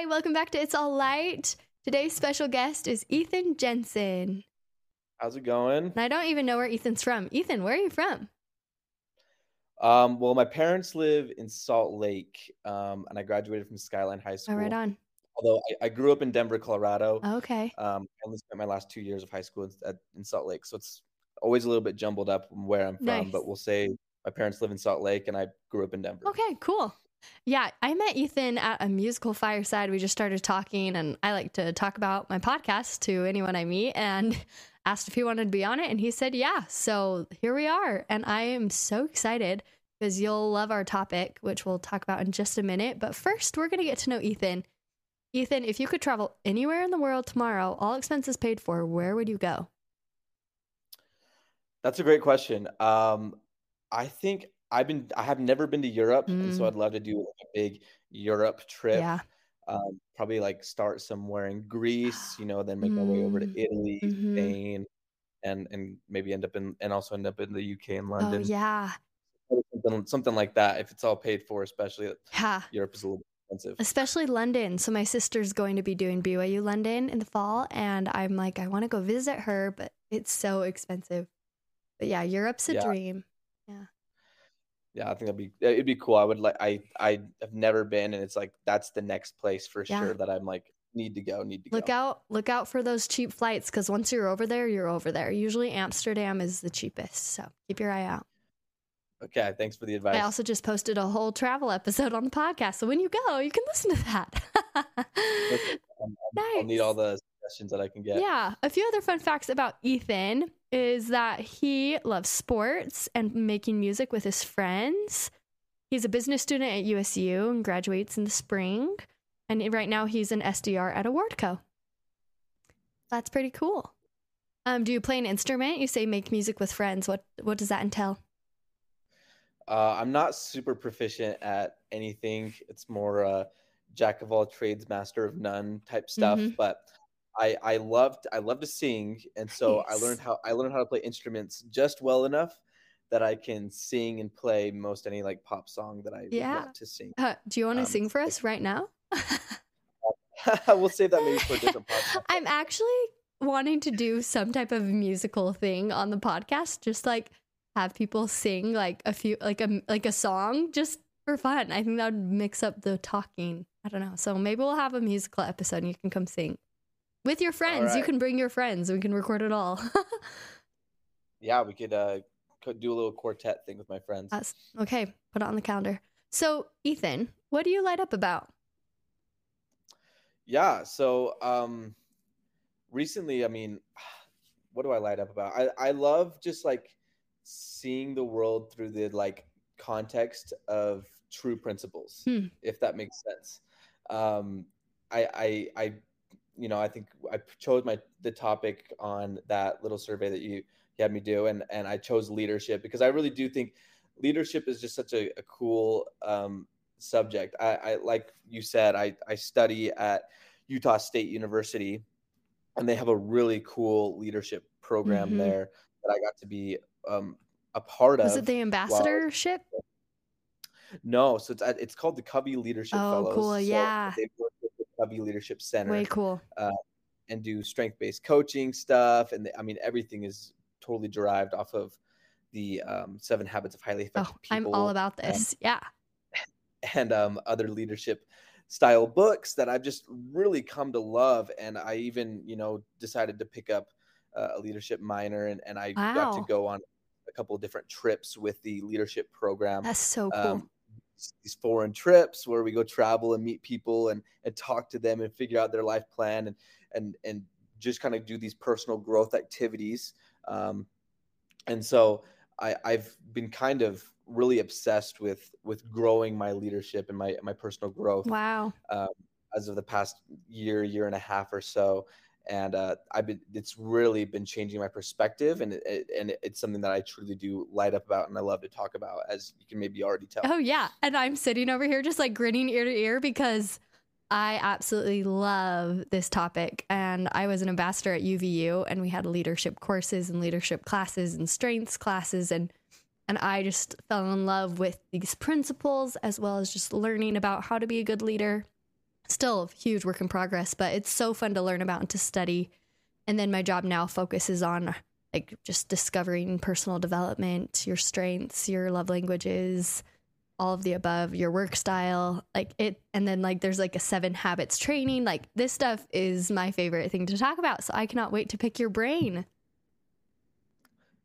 Hi, welcome back to It's All Light. Today's special guest is Ethan Jensen. How's it going? And I don't even know where Ethan's from. Ethan, where are you from? Um, well, my parents live in Salt Lake, um, and I graduated from Skyline High School. Oh, right on. Although I, I grew up in Denver, Colorado. Okay. Um, I only spent my last two years of high school in, at, in Salt Lake, so it's always a little bit jumbled up where I'm from. Nice. But we'll say my parents live in Salt Lake, and I grew up in Denver. Okay, cool. Yeah, I met Ethan at a musical fireside. We just started talking, and I like to talk about my podcast to anyone I meet and asked if he wanted to be on it. And he said, yeah. So here we are. And I am so excited because you'll love our topic, which we'll talk about in just a minute. But first, we're going to get to know Ethan. Ethan, if you could travel anywhere in the world tomorrow, all expenses paid for, where would you go? That's a great question. Um, I think I've been I have never been to Europe, and so Mm. I'd love to do like a big Europe trip. Yeah. Um, probably like start somewhere in Greece, you know, then make my way over to Mm. Italy, Mhm. Spain, and and maybe end up in and also end up in the UK and Oh, London. yeah. Something, something like that. If it's all paid for, especially Yeah. Europe is a little expensive. especially London. So my sister's going to be doing BYU London in the fall, and I'm like, I want to go visit her, but it's so expensive. But yeah, Europe's a Yeah. dream. Yeah, I think that'd be it'd be cool. I would like I I have never been, and it's like that's the next place for Yeah. sure that I'm like need to go, need to Look go. out, look out for those cheap flights because once you're over there, you're over there. Usually Amsterdam is the cheapest, so keep your eye out. Okay, thanks for the advice. I also just posted a whole travel episode on the podcast, so when you go, you can listen to that. I'll- I'll need all the suggestions that I can get. Yeah. A few other fun facts about Ethan is that he loves sports and making music with his friends. He's a business student at USU and graduates in the spring. And right now he's an SDR at Awardco. That's pretty cool. Um, do you play an instrument? You say make music with friends. What what does that entail? Uh, I'm not super proficient at anything. It's more uh, jack of all trades, master of none type stuff. Mhm. But I I loved I love to sing, and so I learned how I learned how to play instruments just well enough that I can sing and play most any like pop song that I Yeah. want to sing. Uh, do you want to Um, sing for us right now? we'll save that maybe for a different podcast. I'm actually wanting to do some type of musical thing on the podcast, just like have people sing like a few like a like a song just for fun. I think that would mix up the talking. I don't know. So maybe we'll have a musical episode and you can come sing. With your friends. You can bring your friends. We can record it all. Yeah, we could uh could do a little quartet thing with my friends. Us. Okay, put it on the calendar. So, Ethan, what do you light up about? Yeah. So um recently, I mean, what do I light up about? I, I love just like seeing the world through the like context of true principles, Hmm. if that makes sense. Um I I I you know, I think I chose my the topic on that little survey that you, you had me do and and I chose leadership because I really do think leadership is just such a, a cool um subject. I, I like you said, I, I study at Utah State University, and they have a really cool leadership program Mhm. there that I got to be um, a part Was of. it the ambassadorship? no, so it's it's called the Covey Leadership Oh, Fellows. cool, yeah. The Covey Leadership Center Way cool. and do strength based coaching stuff, and they, I mean everything is totally derived off of the um, Seven Habits of Highly Oh, Effective I'm all about this. Yeah. and um, other leadership style books that I've just really come to love. And I even, you know, decided to pick up uh, a leadership minor, and, and I got to go on a couple of different trips with the leadership program. That's so cool. Um, these foreign trips where we go travel and meet people and, and talk to them and figure out their life plan and and and just kind of do these personal growth activities. Um, and so I, I've been kind of really obsessed with with growing my leadership and my my personal growth wow. um, as of the past year, year and a half or so. And uh, I've been, it's really been changing my perspective, and it, and it's something that I truly do light up about, and I love to talk about, as you can maybe already tell. Oh yeah, and I'm sitting over here just like grinning ear to ear because I absolutely love this topic. And I was an ambassador at UVU, and we had leadership courses and leadership classes and strengths classes, and and I just fell in love with these principles as well as just learning about how to be a good leader. Still huge work in progress, but it's so fun to learn about and to study. And then my job now focuses on like just discovering personal development, your strengths, your love languages, all of the above, your work style, like it. And then like there's like a seven habits training. Like this stuff is my favorite thing to talk about. So I cannot wait to pick your brain.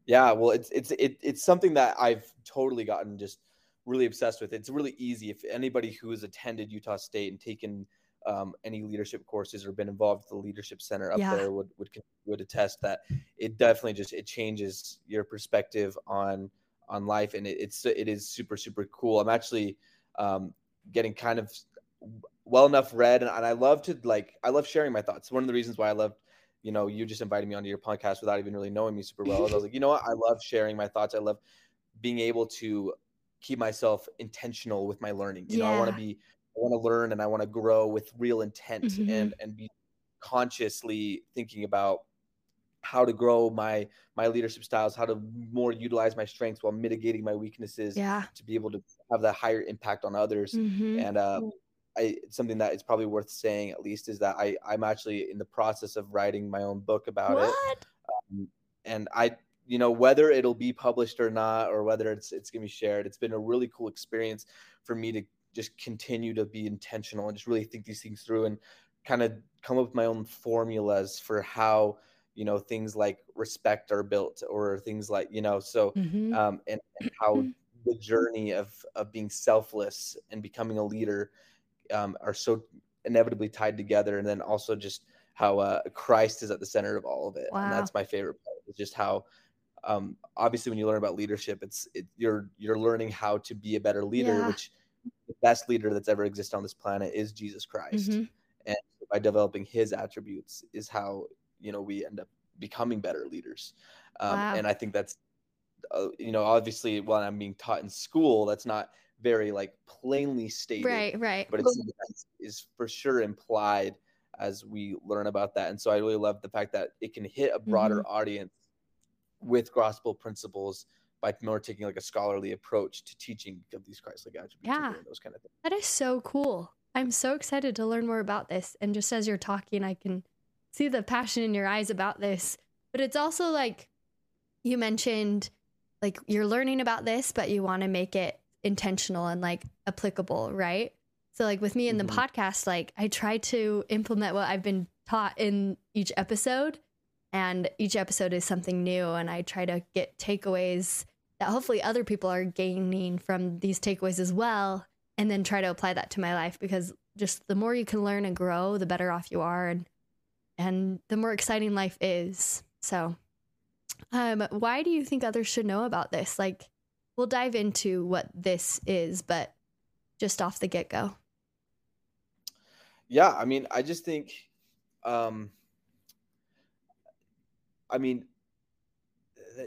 Yeah, well, it's it's it, it's something that I've totally gotten just really obsessed with. It's really easy if anybody who has attended Utah State and taken um, any leadership courses or been involved with the leadership center up yeah. there would would would attest that it definitely just it changes your perspective on on life and it, it's it is super super cool. I'm actually um, getting kind of well enough read and, and I love to like I love sharing my thoughts. One of the reasons why I love you know, you just invited me onto your podcast without even really knowing me super well. I was like, you know what? I love sharing my thoughts. I love being able to keep myself intentional with my learning. You yeah. know, I want to be, I want to learn and I want to grow with real intent mm-hmm. and and be consciously thinking about how to grow my my leadership styles, how to more utilize my strengths while mitigating my weaknesses. Yeah. To be able to have that higher impact on others. Mm-hmm. And uh, I something that is probably worth saying at least is that I I'm actually in the process of writing my own book about what? it. Um, and I you know whether it'll be published or not or whether it's it's going to be shared it's been a really cool experience for me to just continue to be intentional and just really think these things through and kind of come up with my own formulas for how you know things like respect are built or things like you know so mm-hmm. um and, and how mm-hmm. the journey of of being selfless and becoming a leader um, are so inevitably tied together, and then also just how uh, Christ is at the center of all of it, wow. and that's my favorite part. Is just how um, obviously when you learn about leadership, it's it, you're you're learning how to be a better leader, yeah. which the best leader that's ever existed on this planet is Jesus Christ, mm-hmm. and by developing His attributes is how you know we end up becoming better leaders, um, wow. and I think that's uh, you know obviously when I'm being taught in school, that's not very like plainly stated. Right, right. But it's is for sure implied as we learn about that. And so I really love the fact that it can hit a broader mm-hmm. audience with gospel principles by more taking like a scholarly approach to teaching of these Christ-like attributes yeah. and those kind of things. That is so cool. I'm so excited to learn more about this. And just as you're talking, I can see the passion in your eyes about this. But it's also like you mentioned, like you're learning about this, but you want to make it intentional and like applicable, right? So like with me in the mm-hmm. podcast, like I try to implement what I've been taught in each episode and each episode is something new and I try to get takeaways that hopefully other people are gaining from these takeaways as well and then try to apply that to my life because just the more you can learn and grow, the better off you are and and the more exciting life is. So um why do you think others should know about this? Like we'll dive into what this is, but just off the get go. Yeah, I mean, I just think, um, I mean,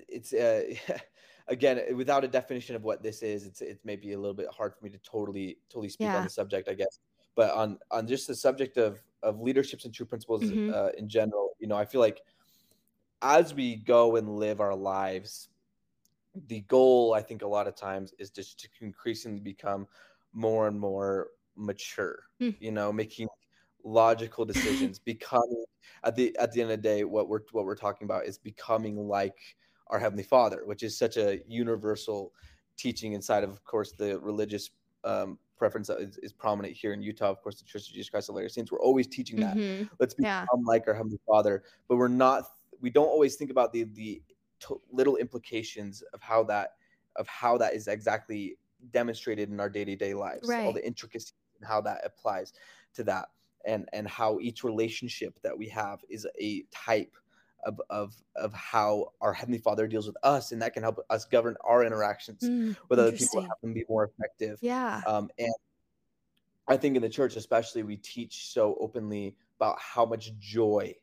it's uh, again without a definition of what this is, it's it may be a little bit hard for me to totally totally speak yeah. on the subject, I guess. But on on just the subject of of leaderships and true principles mm-hmm. uh, in general, you know, I feel like as we go and live our lives the goal i think a lot of times is just to increasingly become more and more mature mm. you know making logical decisions becoming at the at the end of the day what we're what we're talking about is becoming like our heavenly father which is such a universal teaching inside of of course the religious um, preference is, is, prominent here in Utah. Of course, the Church of Jesus Christ of Latter Saints. We're always teaching that. Mm-hmm. Let's become yeah. like our Heavenly Father, but we're not. We don't always think about the the little implications of how that of how that is exactly demonstrated in our day-to-day lives right. all the intricacies and how that applies to that and and how each relationship that we have is a type of of of how our heavenly father deals with us and that can help us govern our interactions mm, with other people have them be more effective. Yeah. Um and i think in the church especially we teach so openly about how much joy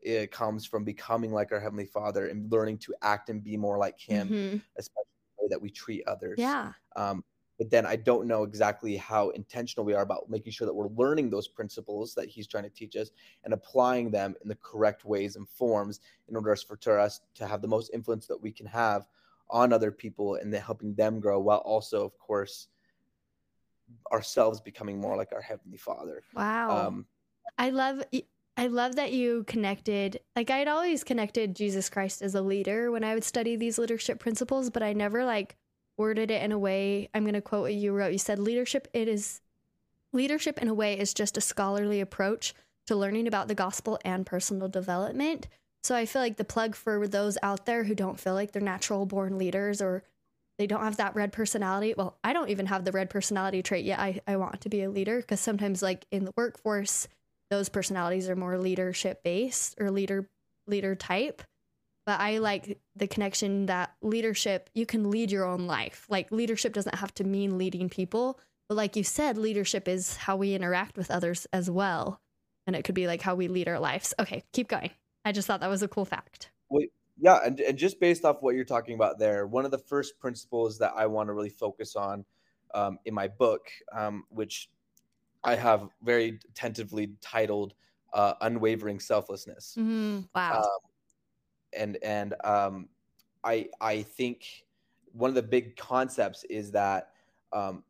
it comes from becoming like our heavenly father and learning to act and be more like him mm-hmm. especially the way that we treat others. Yeah. Um, but then i don't know exactly how intentional we are about making sure that we're learning those principles that he's trying to teach us and applying them in the correct ways and forms in order for us to have the most influence that we can have on other people and then helping them grow while also of course ourselves becoming more like our heavenly father Wow. um I love I love that you connected like I'd always connected Jesus Christ as a leader when I would study these leadership principles, but I never like worded it in a way I'm going to quote what you wrote. You said leadership it is leadership in a way is just a scholarly approach to learning about the gospel and personal development. So I feel like the plug for those out there who don't feel like they're natural born leaders or they don't have that red personality. Well, I don't even have the red personality trait yet. I, I want to be a leader because sometimes like in the workforce, those personalities are more leadership based or leader leader type. But I like the connection that leadership, you can lead your own life. Like leadership doesn't have to mean leading people. But like you said, leadership is how we interact with others as well. And it could be like how we lead our lives. Okay, keep going. I just thought that was a cool fact. yeah and, and just based off what you're talking about there one of the first principles that i want to really focus on um, in my book um, which i have very tentatively titled uh, unwavering selflessness Mm, wow. um, and and um, I I think one of the big concepts is that um,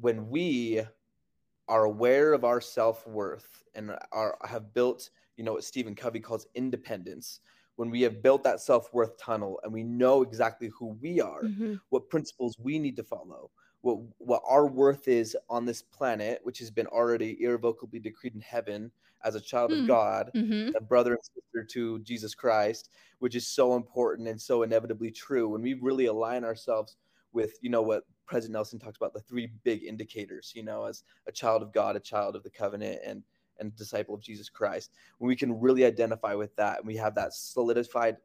when we are aware of our self worth and are have built, you know, what Stephen Covey calls independence. When we have built that self worth tunnel and we know exactly who we are, Mhm. what principles we need to follow, what what our worth is on this planet, which has been already irrevocably decreed in heaven as a child Hmm. of God, Mhm. a brother and sister to Jesus Christ, which is so important and so inevitably true. When we really align ourselves with, you know, what President Nelson talks about, the three big indicators, you know, as a child of God, a child of the covenant, and and disciple of Jesus Christ. When we can really identify with that and we have that solidified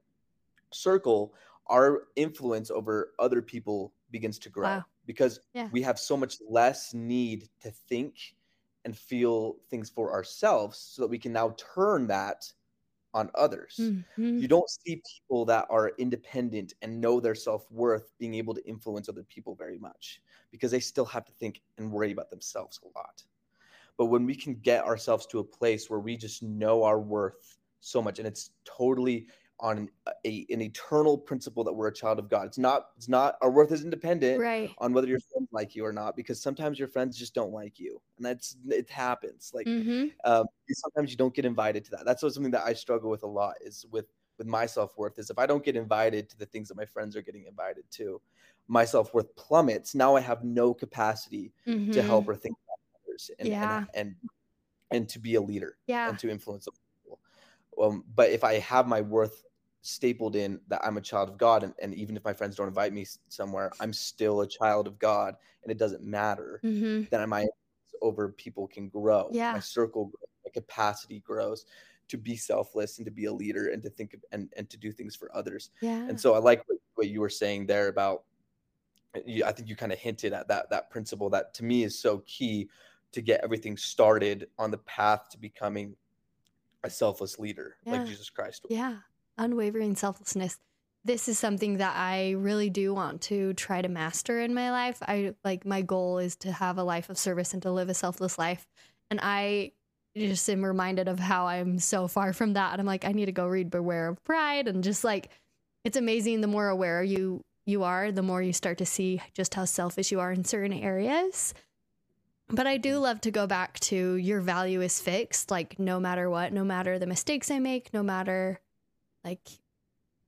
circle, our influence over other people begins to grow Wow. Because Yeah. we have so much less need to think and feel things for ourselves so that we can now turn that on others. Mhm. You don't see people that are independent and know their self worth being able to influence other people very much because they still have to think and worry about themselves a lot. But when we can get ourselves to a place where we just know our worth so much and it's totally on a, an eternal principle that we're a child of God. It's not it's not our worth is independent Right. on whether your friends like you or not because sometimes your friends just don't like you and that's it happens like Mhm. um, sometimes you don't get invited to that that's something that i struggle with a lot is with with my self-worth is if i don't get invited to the things that my friends are getting invited to my self-worth plummets now i have no capacity to help Mhm. or think about others and, Yeah. and and and to be a leader Yeah. and to influence other people um, but if i have my worth stapled in that i'm a child of god and, and even if my friends don't invite me somewhere i'm still a child of god and it doesn't matter Mhm. then my over people can grow. Yeah. My circle grows, my capacity grows to be selfless and to be a leader and to think of, and, and to do things for others. Yeah. And so I like what, what you were saying there about you, I think you kind of hinted at that that principle that to me is so key to get everything started on the path to becoming a selfless leader like Jesus Christ. Yeah, unwavering selflessness. This is something that I really do want to try to master in my life. I like my goal is to have a life of service and to live a selfless life. And I just am reminded of how I'm so far from that. And I'm like, I need to go read Beware of Pride and just like it's amazing the more aware you you are, the more you start to see just how selfish you are in certain areas. But I do love to go back to your value is fixed, like no matter what, no matter the mistakes I make, no matter like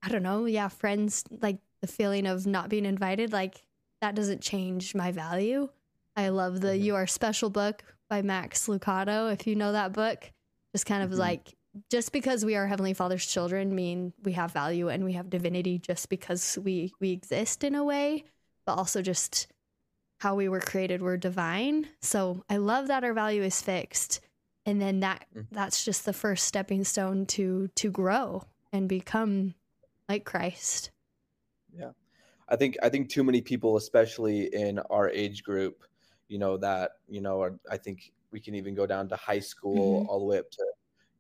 I don't know, yeah, friends like the feeling of not being invited, like that doesn't change my value. I love the Mhm. You Are Special book by Max Lucado, if you know that book. Just kind of Mhm. like just because we are Heavenly Father's children mean we have value and we have divinity just because we we exist in a way, but also just how we were created we're divine. So I love that our value is fixed. And then that Mhm. that's just the first stepping stone to to grow and become like Christ. Yeah. I think I think too many people, especially in our age group, you know that you know, are, I think we can even go down to high school Mhm. all the way up to,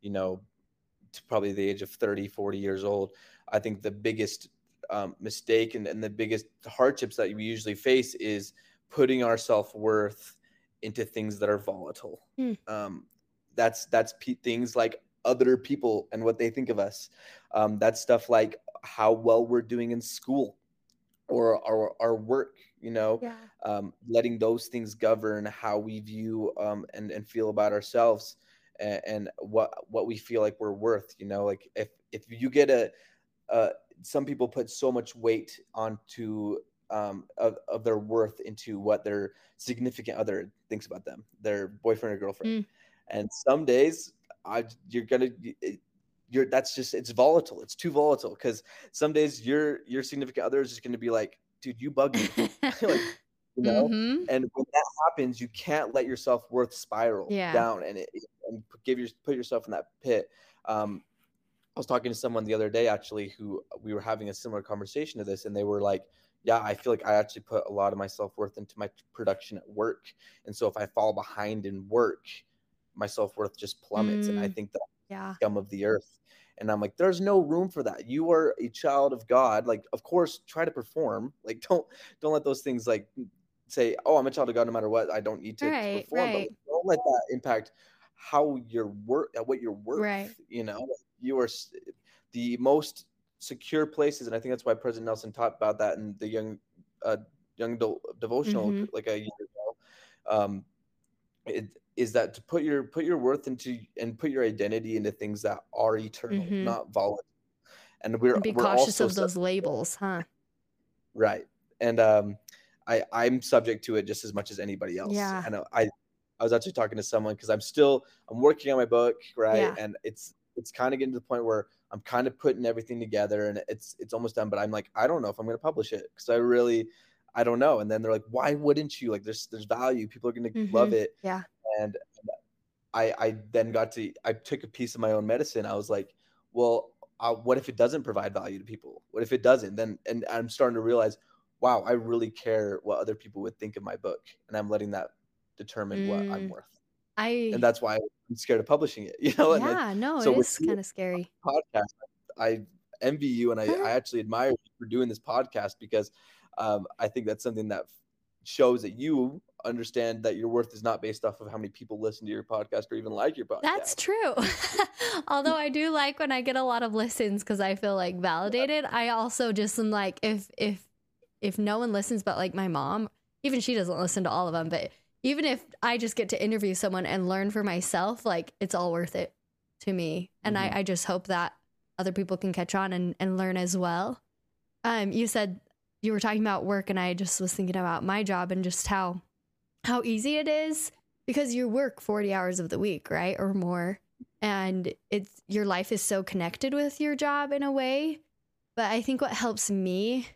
you know, to probably the age of 30, 40 years old. I think the biggest um, mistake and, and the biggest hardships that we usually face is putting our self worth into things that are volatile. Hmm. Um, that's that's pe- things like other people and what they think of us. Um, that's stuff like how well we're doing in school or our, our work you know Yeah. um, letting those things govern how we view um, and and feel about ourselves and, and what what we feel like we're worth you know like if if you get a uh, some people put so much weight onto um, of, of their worth into what their significant other thinks about them their boyfriend or girlfriend Mm. and some days i you're gonna you're that's just it's volatile. It's too volatile because some days your your significant other is just gonna be like dude you bug me. Like you know? Mhm. and when that happens you can't let your self-worth spiral Yeah. down and, it, and give your put yourself in that pit. Um i was talking to someone the other day actually who we were having a similar conversation to this and they were like yeah i feel like i actually put a lot of my self-worth into my production at work. And so if i fall behind in work my self-worth just plummets and i Mm. think that Yeah. scum of the earth. And I'm like, there's no room for that. You are a child of God. Like, of course, try to perform. Like, don't don't let those things like say, oh, I'm a child of God no matter what. I don't need to, to perform. right. But don't let that impact how your work, what you're worth. Right. You know, you are the most secure places, and I think that's why President Nelson taught about that in the young, uh, young adult devotional Mhm. like a year ago. Um, it, is that to put your put your worth into and put your identity into things that are eternal, Mhm. not volatile. And we're And be we're cautious of those labels, huh? right. And um, I I'm subject to it just as much as anybody else. Yeah. And I I was actually talking to someone because I'm still I'm working on my book, right? Yeah. And it's it's kind of getting to the point where I'm kind of putting everything together and it's it's almost done. But I'm like I don't know if I'm going to publish it because I really I don't know. And then they're like, why wouldn't you? Like there's there's value. People are going to love it. Yeah. and I I then got to I took a piece of my own medicine. I was like, well, uh, what if it doesn't provide value to people? What if it doesn't? Then and I'm starting to realize, wow, I really care what other people would think of my book, and I'm letting that determine what I'm Mm. worth. I And that's why I'm scared of publishing it. You know, yeah, no, so it is kind of scary. podcast, I envy you, and I, I actually admire you for doing this podcast because um, I think that's something that shows that you understand that your worth is not based off of how many people listen to your podcast or even like your podcast. That's true. Although I do like when I get a lot of listens because I feel like validated. I also just am like if if if no one listens but like my mom, even she doesn't listen to all of them, but even if I just get to interview someone and learn for myself, like it's all worth it to me. And Mhm. I, I just hope that other people can catch on and, and learn as well. Um, you said you were talking about work and I just was thinking about my job and just how how easy it is because you work 40 hours of the week, right? Or more. And it's your life is so connected with your job in a way. But I think what helps me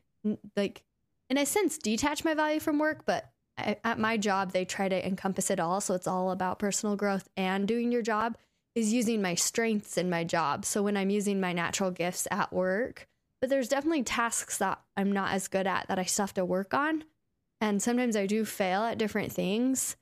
like in a sense detach my value from work, but I, at my job they try to encompass it all, so it's all about personal growth and doing your job is using my strengths in my job. So when I'm using my natural gifts at work, but there's definitely tasks that I'm not as good at that I still have to work on. And sometimes I do fail at different things,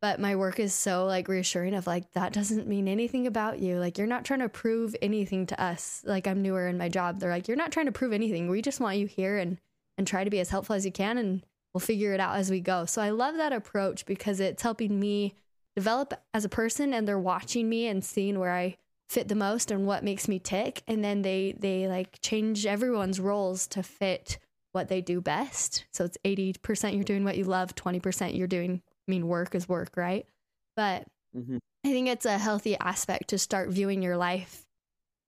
but my work is so like reassuring of like that doesn't mean anything about you. Like you're not trying to prove anything to us. Like I'm newer in my job. They're like, you're not trying to prove anything. We just want you here and and try to be as helpful as you can and we'll figure it out as we go. So I love that approach because it's helping me develop as a person and they're watching me and seeing where I fit the most and what makes me tick and then they they like change everyone's roles to fit what they do best. So it's 80% you're doing what you love, 20% you're doing I mean work is work, right? But Mhm. I think it's a healthy aspect to start viewing your life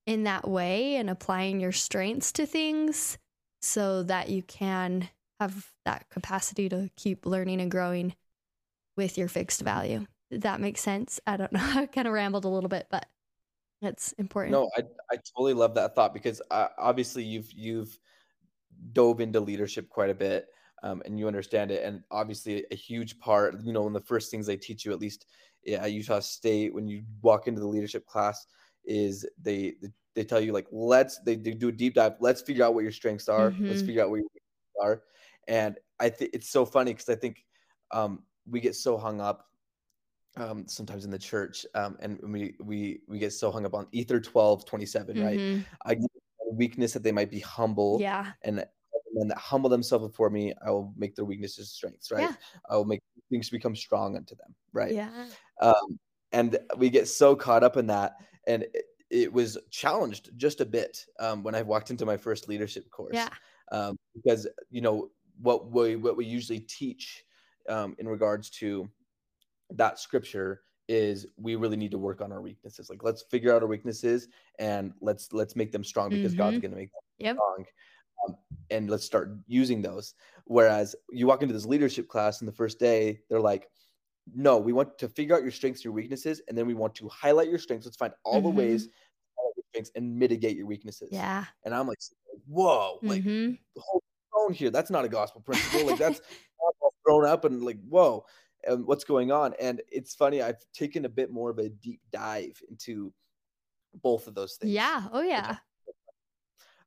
in that way and applying your strengths to things so that you can have that capacity to keep learning and growing with your fixed value. Did that make sense? I don't know. I kind of rambled a little bit, but that's important. No, I I totally love that thought because uh, obviously you've you've dove into leadership quite a bit um, and you understand it and obviously a huge part you know one of the first things they teach you at least at Utah State when you walk into the leadership class is they they tell you like let's they, they do a deep dive let's figure out what your strengths are let's Mhm. figure out where your are and I think it's so funny because I think um, we get so hung up um, sometimes in the church um, and we we we get so hung up on ether 12 27 right Mhm. I a weakness that they might be humble Yeah. and men that humble themselves before me, I will make their weaknesses strengths, right? Yeah. I will make things become strong unto them, right? Yeah. Um, and we get so caught up in that, and it, it was challenged just a bit um, when I walked into my first leadership course. Yeah. um, because you know what we what we usually teach um, in regards to that scripture is we really need to work on our weaknesses. Like let's figure out our weaknesses and let's let's make them strong because mm-hmm. God's going to make them yep. strong. Um, and let's start using those. Whereas you walk into this leadership class in the first day, they're like, no, we want to figure out your strengths, your weaknesses, and then we want to highlight your strengths. Let's find all mm-hmm. the ways strengths and mitigate your weaknesses. Yeah. And I'm like, whoa, like mm-hmm. the whole phone here. That's not a gospel principle. Like that's thrown up and like, whoa and what's going on. And it's funny, I've taken a bit more of a deep dive into both of those things. Yeah. Oh, yeah.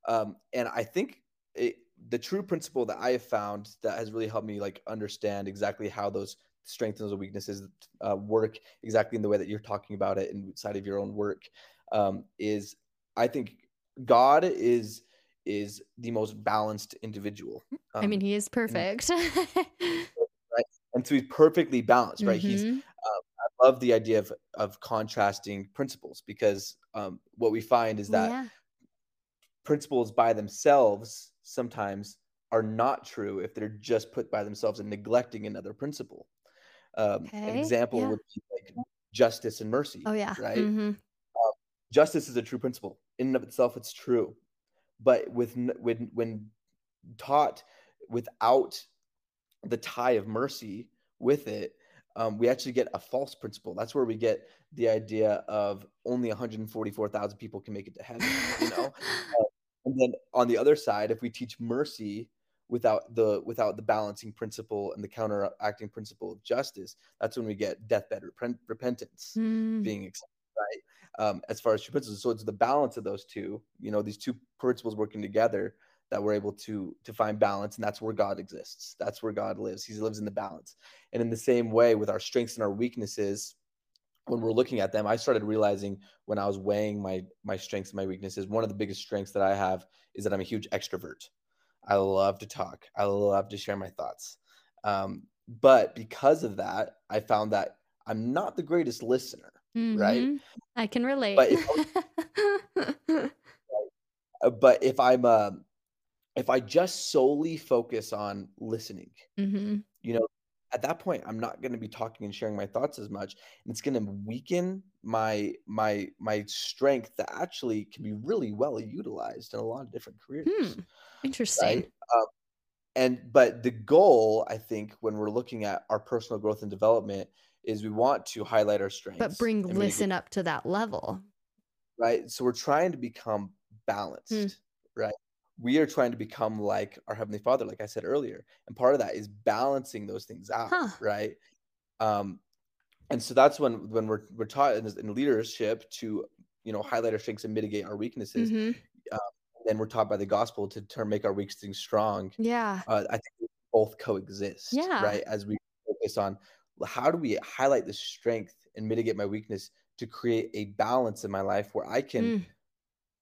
Um, and I think it, the true principle that I have found that has really helped me like understand exactly how those strengths and those weaknesses uh, work exactly in the way that you're talking about it inside of your own work um, is I think God is is the most balanced individual. Um, I mean, he is perfect. and so he's perfectly balanced, right? Mm-hmm. He's uh, I love the idea of of contrasting principles because um, what we find is that yeah. principles by themselves sometimes are not true if they're just put by themselves and neglecting another principle. Um, okay. An example yeah. would be like justice and mercy. Oh yeah, right. Mm-hmm. Um, justice is a true principle in and of itself; it's true, but with when when taught without the tie of mercy with it, um, we actually get a false principle. That's where we get the idea of only 144,000 people can make it to heaven. You know, uh, and then on the other side, if we teach mercy without the without the balancing principle and the counteracting principle of justice, that's when we get deathbed rep- repentance mm. being accepted. Right. Um, as far as true principles, so it's the balance of those two. You know, these two principles working together that we're able to to find balance and that's where god exists. That's where god lives. He lives in the balance. And in the same way with our strengths and our weaknesses when we're looking at them i started realizing when i was weighing my my strengths and my weaknesses one of the biggest strengths that i have is that i'm a huge extrovert. I love to talk. I love to share my thoughts. Um, but because of that i found that i'm not the greatest listener mm-hmm. right i can relate but if, but if i'm uh, if I just solely focus on listening, mm-hmm. you know, at that point I'm not going to be talking and sharing my thoughts as much, and it's going to weaken my my my strength that actually can be really well utilized in a lot of different careers. Hmm. Interesting. Right? Um, and but the goal, I think, when we're looking at our personal growth and development, is we want to highlight our strengths, but bring listen up to that level. Right. So we're trying to become hmm. balanced. Hmm. Right we are trying to become like our heavenly father like i said earlier and part of that is balancing those things out huh. right um and so that's when when we're we're taught in, in leadership to you know highlight our strengths and mitigate our weaknesses mm-hmm. um, and we're taught by the gospel to turn make our weak things strong yeah uh, i think both coexist yeah right as we focus on how do we highlight the strength and mitigate my weakness to create a balance in my life where i can mm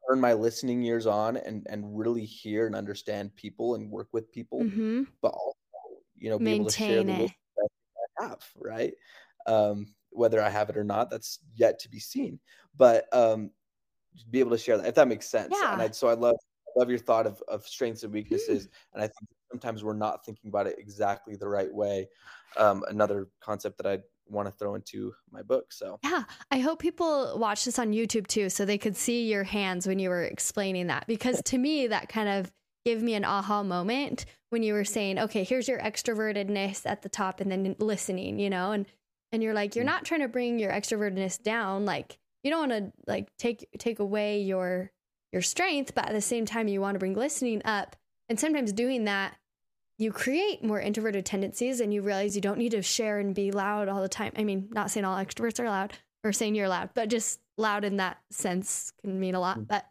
turn my listening ears on and and really hear and understand people and work with people, mm-hmm. but also you know be able to share the wisdom that I have, right? Um, whether I have it or not, that's yet to be seen. But um, be able to share that if that makes sense. Yeah. And I, so I love I love your thought of of strengths and weaknesses, mm. and I think sometimes we're not thinking about it exactly the right way. Um, another concept that I want to throw into my book. So, yeah, I hope people watch this on YouTube too so they could see your hands when you were explaining that because to me, that kind of gave me an aha moment when you were saying, okay, here's your extrovertedness at the top and then listening, you know, and, and you're like, you're mm. not trying to bring your extrovertedness down. Like, you don't want to like take, take away your, your strength, but at the same time, you want to bring listening up. And sometimes doing that you create more introverted tendencies and you realize you don't need to share and be loud all the time. I mean, not saying all extroverts are loud or saying you're loud, but just loud in that sense can mean a lot. Mm. But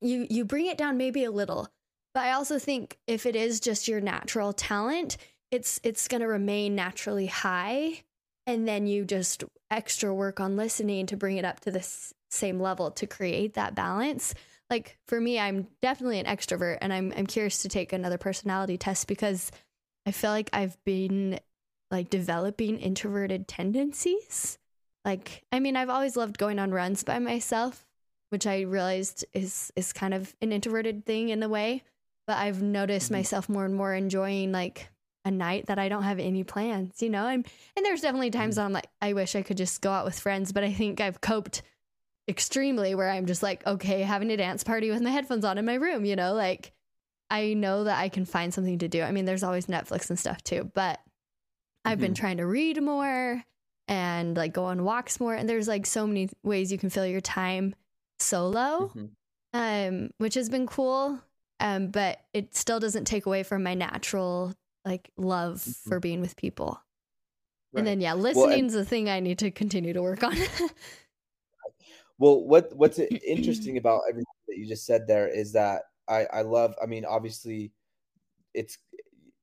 you you bring it down maybe a little. But I also think if it is just your natural talent, it's it's going to remain naturally high and then you just extra work on listening to bring it up to the same level to create that balance like for me, I'm definitely an extrovert and I'm I'm curious to take another personality test because I feel like I've been like developing introverted tendencies. Like I mean, I've always loved going on runs by myself, which I realized is is kind of an introverted thing in a way. but I've noticed Mhm. myself more and more enjoying like a night that I don't have any plans, you know? I'm, and there's definitely times that I'm like, I wish I could just go out with friends, but I think I've coped extremely where I'm just like, okay, having a dance party with my headphones on in my room, you know? Like, I know that I can find something to do. I mean, there's always Netflix and stuff too, but I've been Mhm. trying to read more and like go on walks more. And there's like so many ways you can fill your time solo, Mhm. um, which has been cool. Um, but it still doesn't take away from my natural like love Mhm. for being with people. Right. And then yeah, and- listening's a thing I need to continue to work on. Well, what what's interesting about everything that you just said there is that I I love. I mean, obviously, it's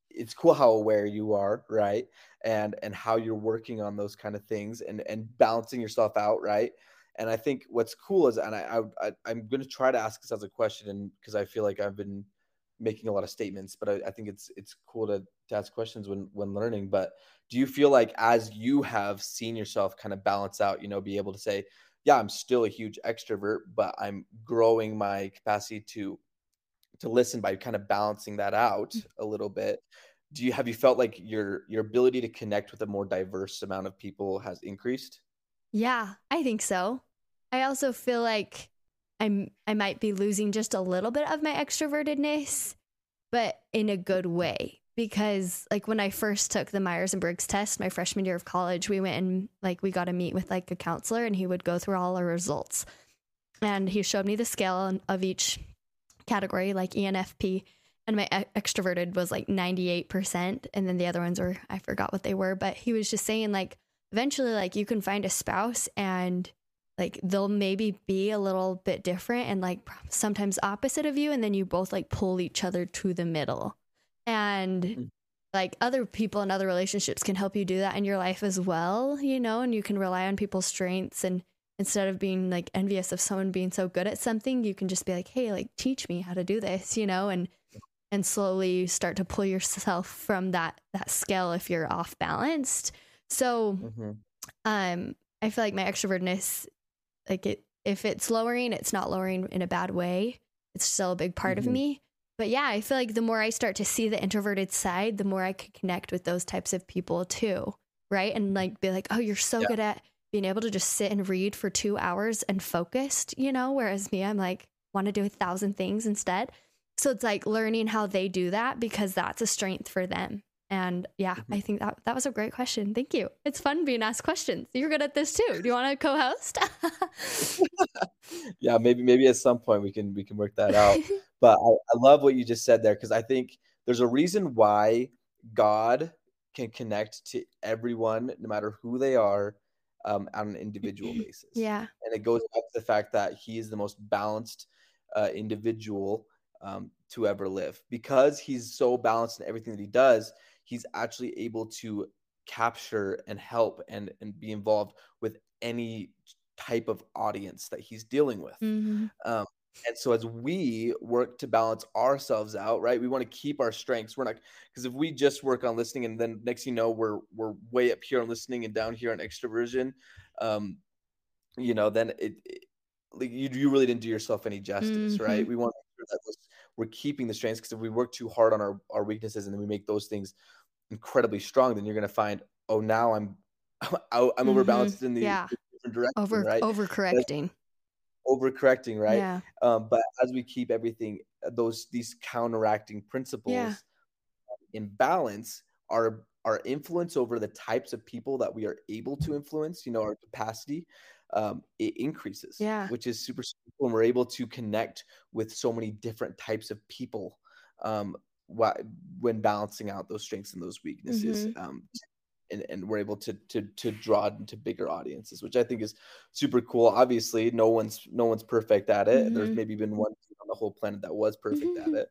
it's cool how aware you are, right? And and how you're working on those kind of things and and balancing yourself out, right? And I think what's cool is, and I, I, I'm going to try to ask this as a question, and because I feel like I've been making a lot of statements, but I, I think it's it's cool to, to ask questions when when learning. But do you feel like as you have seen yourself kind of balance out, you know, be able to say, yeah, I'm still a huge extrovert, but I'm growing my capacity to to listen by kind of balancing that out mm. a little bit. Do you have you felt like your your ability to connect with a more diverse amount of people has increased? Yeah, I think so. I also feel like I'm I might be losing just a little bit of my extrovertedness, but in a good mm. way. Because like when I first took the Myers and Briggs test my freshman year of college, we went and like we got to meet with like a counselor and he would go through all our results. And he showed me the scale of each category, like ENFP, and my extroverted was like 98% and then the other ones were I forgot what they were, but he was just saying like eventually like you can find a spouse and like they'll maybe be a little bit different and like sometimes opposite of you. And then you both like pull each other to the middle and Mm. like other people and other relationships can help you do that in your life as well you know and you can rely on people's strengths and instead of being like envious of someone being so good at something you can just be like hey like teach me how to do this you know and and slowly start to pull yourself from that that scale if you're off balanced so Mhm. um i feel like my extrovertness like it if it's lowering it's not lowering in a bad way it's still a big part Mhm. of me but yeah i feel like the more i start to see the introverted side the more i could connect with those types of people too right? And like be like oh you're so Yeah. good at being able to just sit and read for two hours and focused you know? Whereas me i'm like want to do a thousand things instead. So it's like learning how they do that because that's a strength for them and yeah, Mhm. I think that that was a great question. Thank you. It's fun being asked questions. You're good at this too. Do you want to co-host? yeah, maybe maybe at some point we can we can work that out. But I, I love what you just said there because I think there's a reason why God can connect to everyone, no matter who they are, um, on an individual basis. yeah. and it goes back to the fact that he is the most balanced uh, individual um, to ever live because he's so balanced in everything that he does he's actually able to capture and help and and be involved with any type of audience that he's dealing with hmm um, and so as we work to balance ourselves out, right, we want to keep our strengths. We're not because if we just work on listening and then next you know we're we're way up here on listening and down here on extroversion, um, you know, then it, it like you you really didn't do yourself any justice, right? Mhm. We want to make sure that we're keeping the strengths because if we work too hard on our our weaknesses and then we make those things incredibly strong, then you're gonna find, oh, now I'm I'm Mhm. overbalanced in the Yeah. different direction, Over right? overcorrecting. Overcorrecting, right? Yeah. um, but as we keep everything those these counteracting principles in balance our our influence over the types of people that we are able to influence you know our capacity um, it increases Yeah. which is super, super cool and we're able to connect with so many different types of people um, when balancing out those strengths and those weaknesses Mm-hmm. um, and, and we're able to to to draw it into bigger audiences which i think is super cool obviously no one's no one's perfect at it there's Mhm. maybe been one on the whole planet that was perfect at it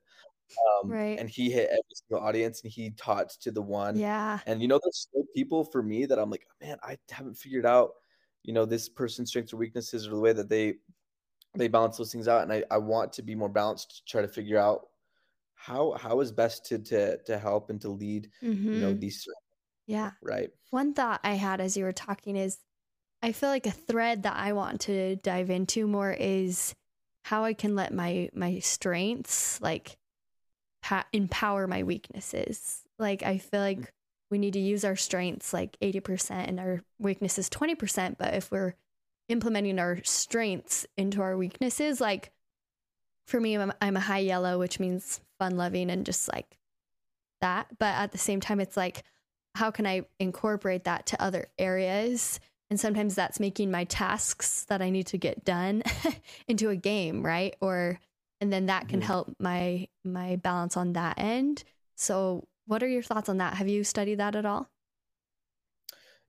um, Right. and he hit every single audience and he taught to the one Yeah. and you know there's still people for me that i'm like man i haven't figured out you know this person's strengths or weaknesses or the way that they they balance those things out and i, I want to be more balanced to try to figure out how how is best to to to help and to lead you know Mhm. these Yeah. right One thought I had as you were talking is I feel like a thread that I want to dive into more is how I can let my my strengths like pa- empower my weaknesses. Like I feel like Mm. we need to use our strengths like 80% and our weaknesses 20%, but if we're implementing our strengths into our weaknesses, like for me I'm, I'm a high yellow, which means fun loving and just like that, but at the same time it's like how can I incorporate that to other areas? And sometimes that's making my tasks that I need to get done into a game, right? Or and then that can Mhm. help my my balance on that end. So, what are your thoughts on that? Have you studied that at all?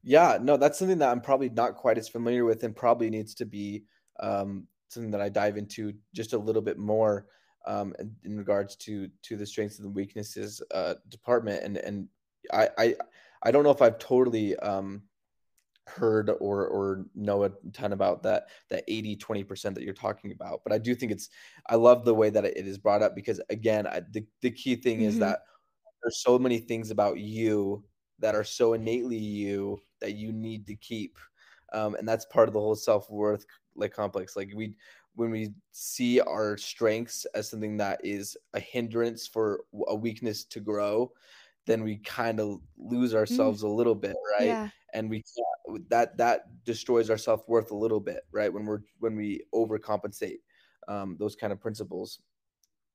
Yeah, no, that's something that I'm probably not quite as familiar with and probably needs to be um, something that I dive into just a little bit more um, in, in regards to to the strengths and the weaknesses uh, department. And and I, I I don't know if I've totally um, heard or or know a ton about that that 80 20% that you're talking about but i do think it's i love the way that it is brought up because again I, the, the key thing is Mhm. that there's so many things about you that are so innately you that you need to keep um, and that's part of the whole self-worth like complex like we when we see our strengths as something that is a hindrance for a weakness to grow then we kind of lose ourselves a little bit right? Yeah. and we that that destroys our self-worth a little bit right? When we're when we overcompensate um, those kind of principles.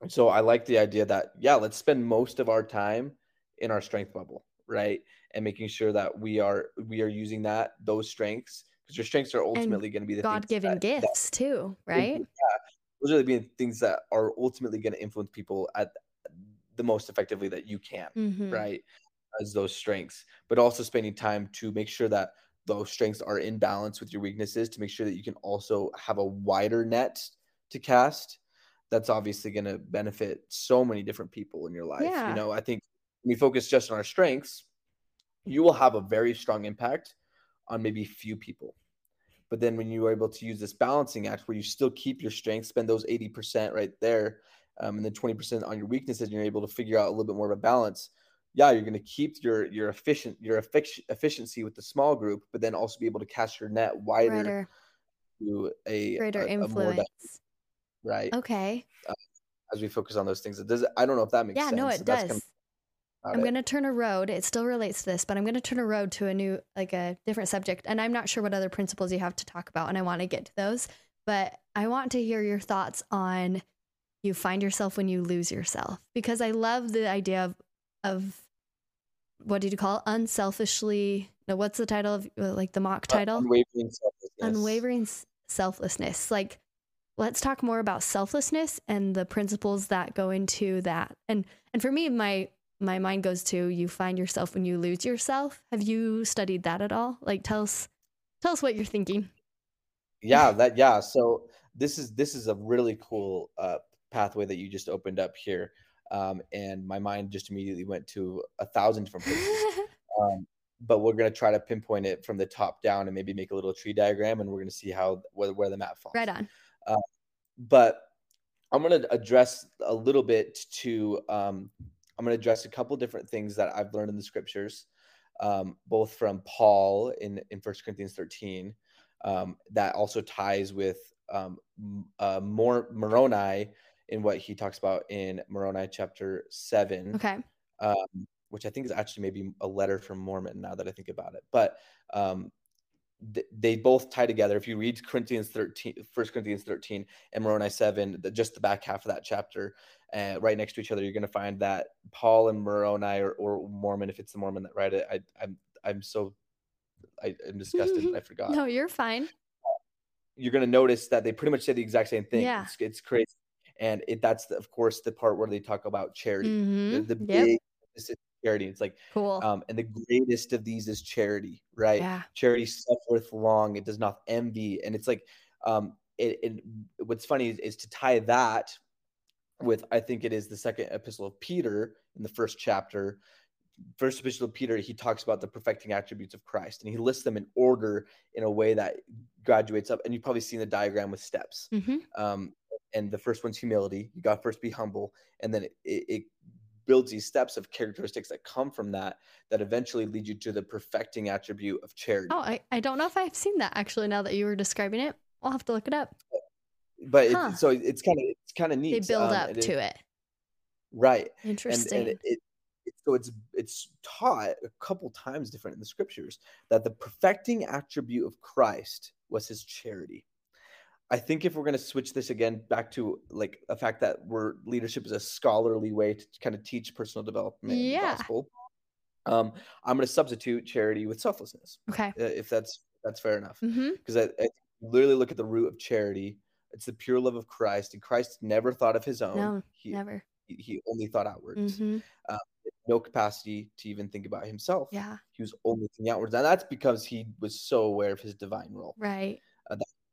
And so i like the idea that yeah let's spend most of our time in our strength bubble right? And making sure that we are we are using that those strengths because your strengths are ultimately going to be the God-given that- that- gifts too, right? yeah, those are the things that are ultimately going to influence people at the most effectively that you can Mhm. right as those strengths but also spending time to make sure that those strengths are in balance with your weaknesses to make sure that you can also have a wider net to cast that's obviously going to benefit so many different people in your life Yeah. you know i think when we focus just on our strengths you will have a very strong impact on maybe few people but then when you are able to use this balancing act where you still keep your strength spend those 80% right there um, and then 20% on your weaknesses and you're able to figure out a little bit more of a balance yeah you're going to keep your your efficient your effic- efficiency with the small group but then also be able to cast your net wider to a, greater a, a influence. right Okay. as we focus on those things it does i don't know if that makes Yeah, sense no, it that's does. kind of I'm going to turn a road. It still relates to this, but I'm going to turn a road to a new, like a different subject. And I'm not sure what other principles you have to talk about, and I want to get to those. But I want to hear your thoughts on you find yourself when you lose yourself, because I love the idea of, of what did you call it? Unselfishly. No, what's the title of uh, like the mock title? unwavering selflessness. unwavering s- selflessness like let's talk more about selflessness and the principles that go into that and and for me my my mind goes to you find yourself when you lose yourself. Have you studied that at all? Like tell us tell us what you're thinking. Yeah that yeah so this is this is a really cool uh pathway that you just opened up here um and my mind just immediately went to a thousand different places. Um but we're going to try to pinpoint it from the top down and maybe make a little tree diagram and we're going to see how where, where the map falls. Right on. But i'm going to address a little bit to um i'm going to address a couple different things that i've learned in the scriptures um, both from paul in in first corinthians 13 um, that also ties with um, uh, more moroni in what he talks about in moroni chapter 7 okay um, which I think is actually maybe a letter from Mormon now that I think about it. But um, th- they both tie together. If you read Corinthians 13, 1 Corinthians 13 and Moroni 7, the, just the back half of that chapter, uh, right next to each other, you're going to find that Paul and Moroni or, or Mormon, if it's the Mormon that write it, I, I'm, I'm so, I, I'm disgusted I forgot. no you're fine You're going to notice that they pretty much say the exact same thing. Yeah. It's, it's crazy. And it, that's, the, of course, the part where they talk about charity. The, Mhm. the Yep. big charity. It's like, cool um, and the greatest of these is charity, right? yeah Charity suffereth long; it does not envy, and it's like, um, it, it what's funny is, is to tie that with I think it is the second epistle of Peter in the first chapter. First epistle of Peter, he talks about the perfecting attributes of Christ, and he lists them in order in a way that graduates up. And you've probably seen the diagram with steps. hmm Um, and the first one's humility. You got to first be humble, and then it, it, it builds these steps of characteristics that come from that that eventually lead you to the perfecting attribute of charity. oh I, I don't know if i've seen that actually now that you were describing it i'll have to look it up but it, so it's kind of it's kind of neat. they build um, up and it- to it right Interesting. and and it so it's it's taught a couple times different in the scriptures that the perfecting attribute of Christ was his charity. I think if we're going to switch this again back to like a fact that we're leadership is a scholarly way to kind of teach personal development Yeah. gospel. Um, I'm going to substitute charity with selflessness, okay. uh, if that's that's fair enough. Mm-hmm. Because I, I literally look at the root of charity. It's the pure love of Christ, and Christ never thought of his own. No, he, Never. he he only thought outwards. Mm-hmm. No capacity to even think about himself. Yeah. He was only thinking outwards, and that's because he was so aware of his divine role. Right.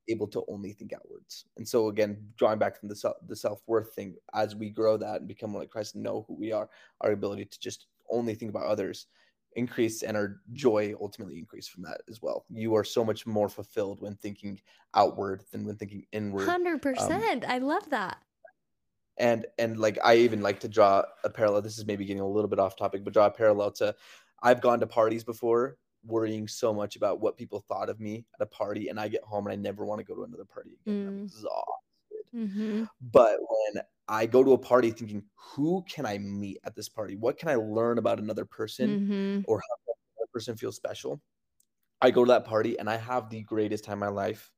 Able to only think outwards. And so again, drawing back from the self, the self-worth thing, as we grow that and become more like Christ, know who we are, our ability to just only think about others increase and our joy ultimately increase from that as well. You are so much more fulfilled when thinking outward than when thinking inward. Hundred um, percent. I love that. And and like I even like to draw a parallel. This is maybe getting a little bit off topic, but draw a parallel to I've gone to parties before worrying so much about what people thought of me at a party and I get home and I never want to go to another party again. I'm Mm. exhausted. Mm-hmm. But when I go to a party thinking, who can I meet at this party? What can I learn about another person Mm-hmm. or how another person feels special? I go to that party and I have the greatest time of my life.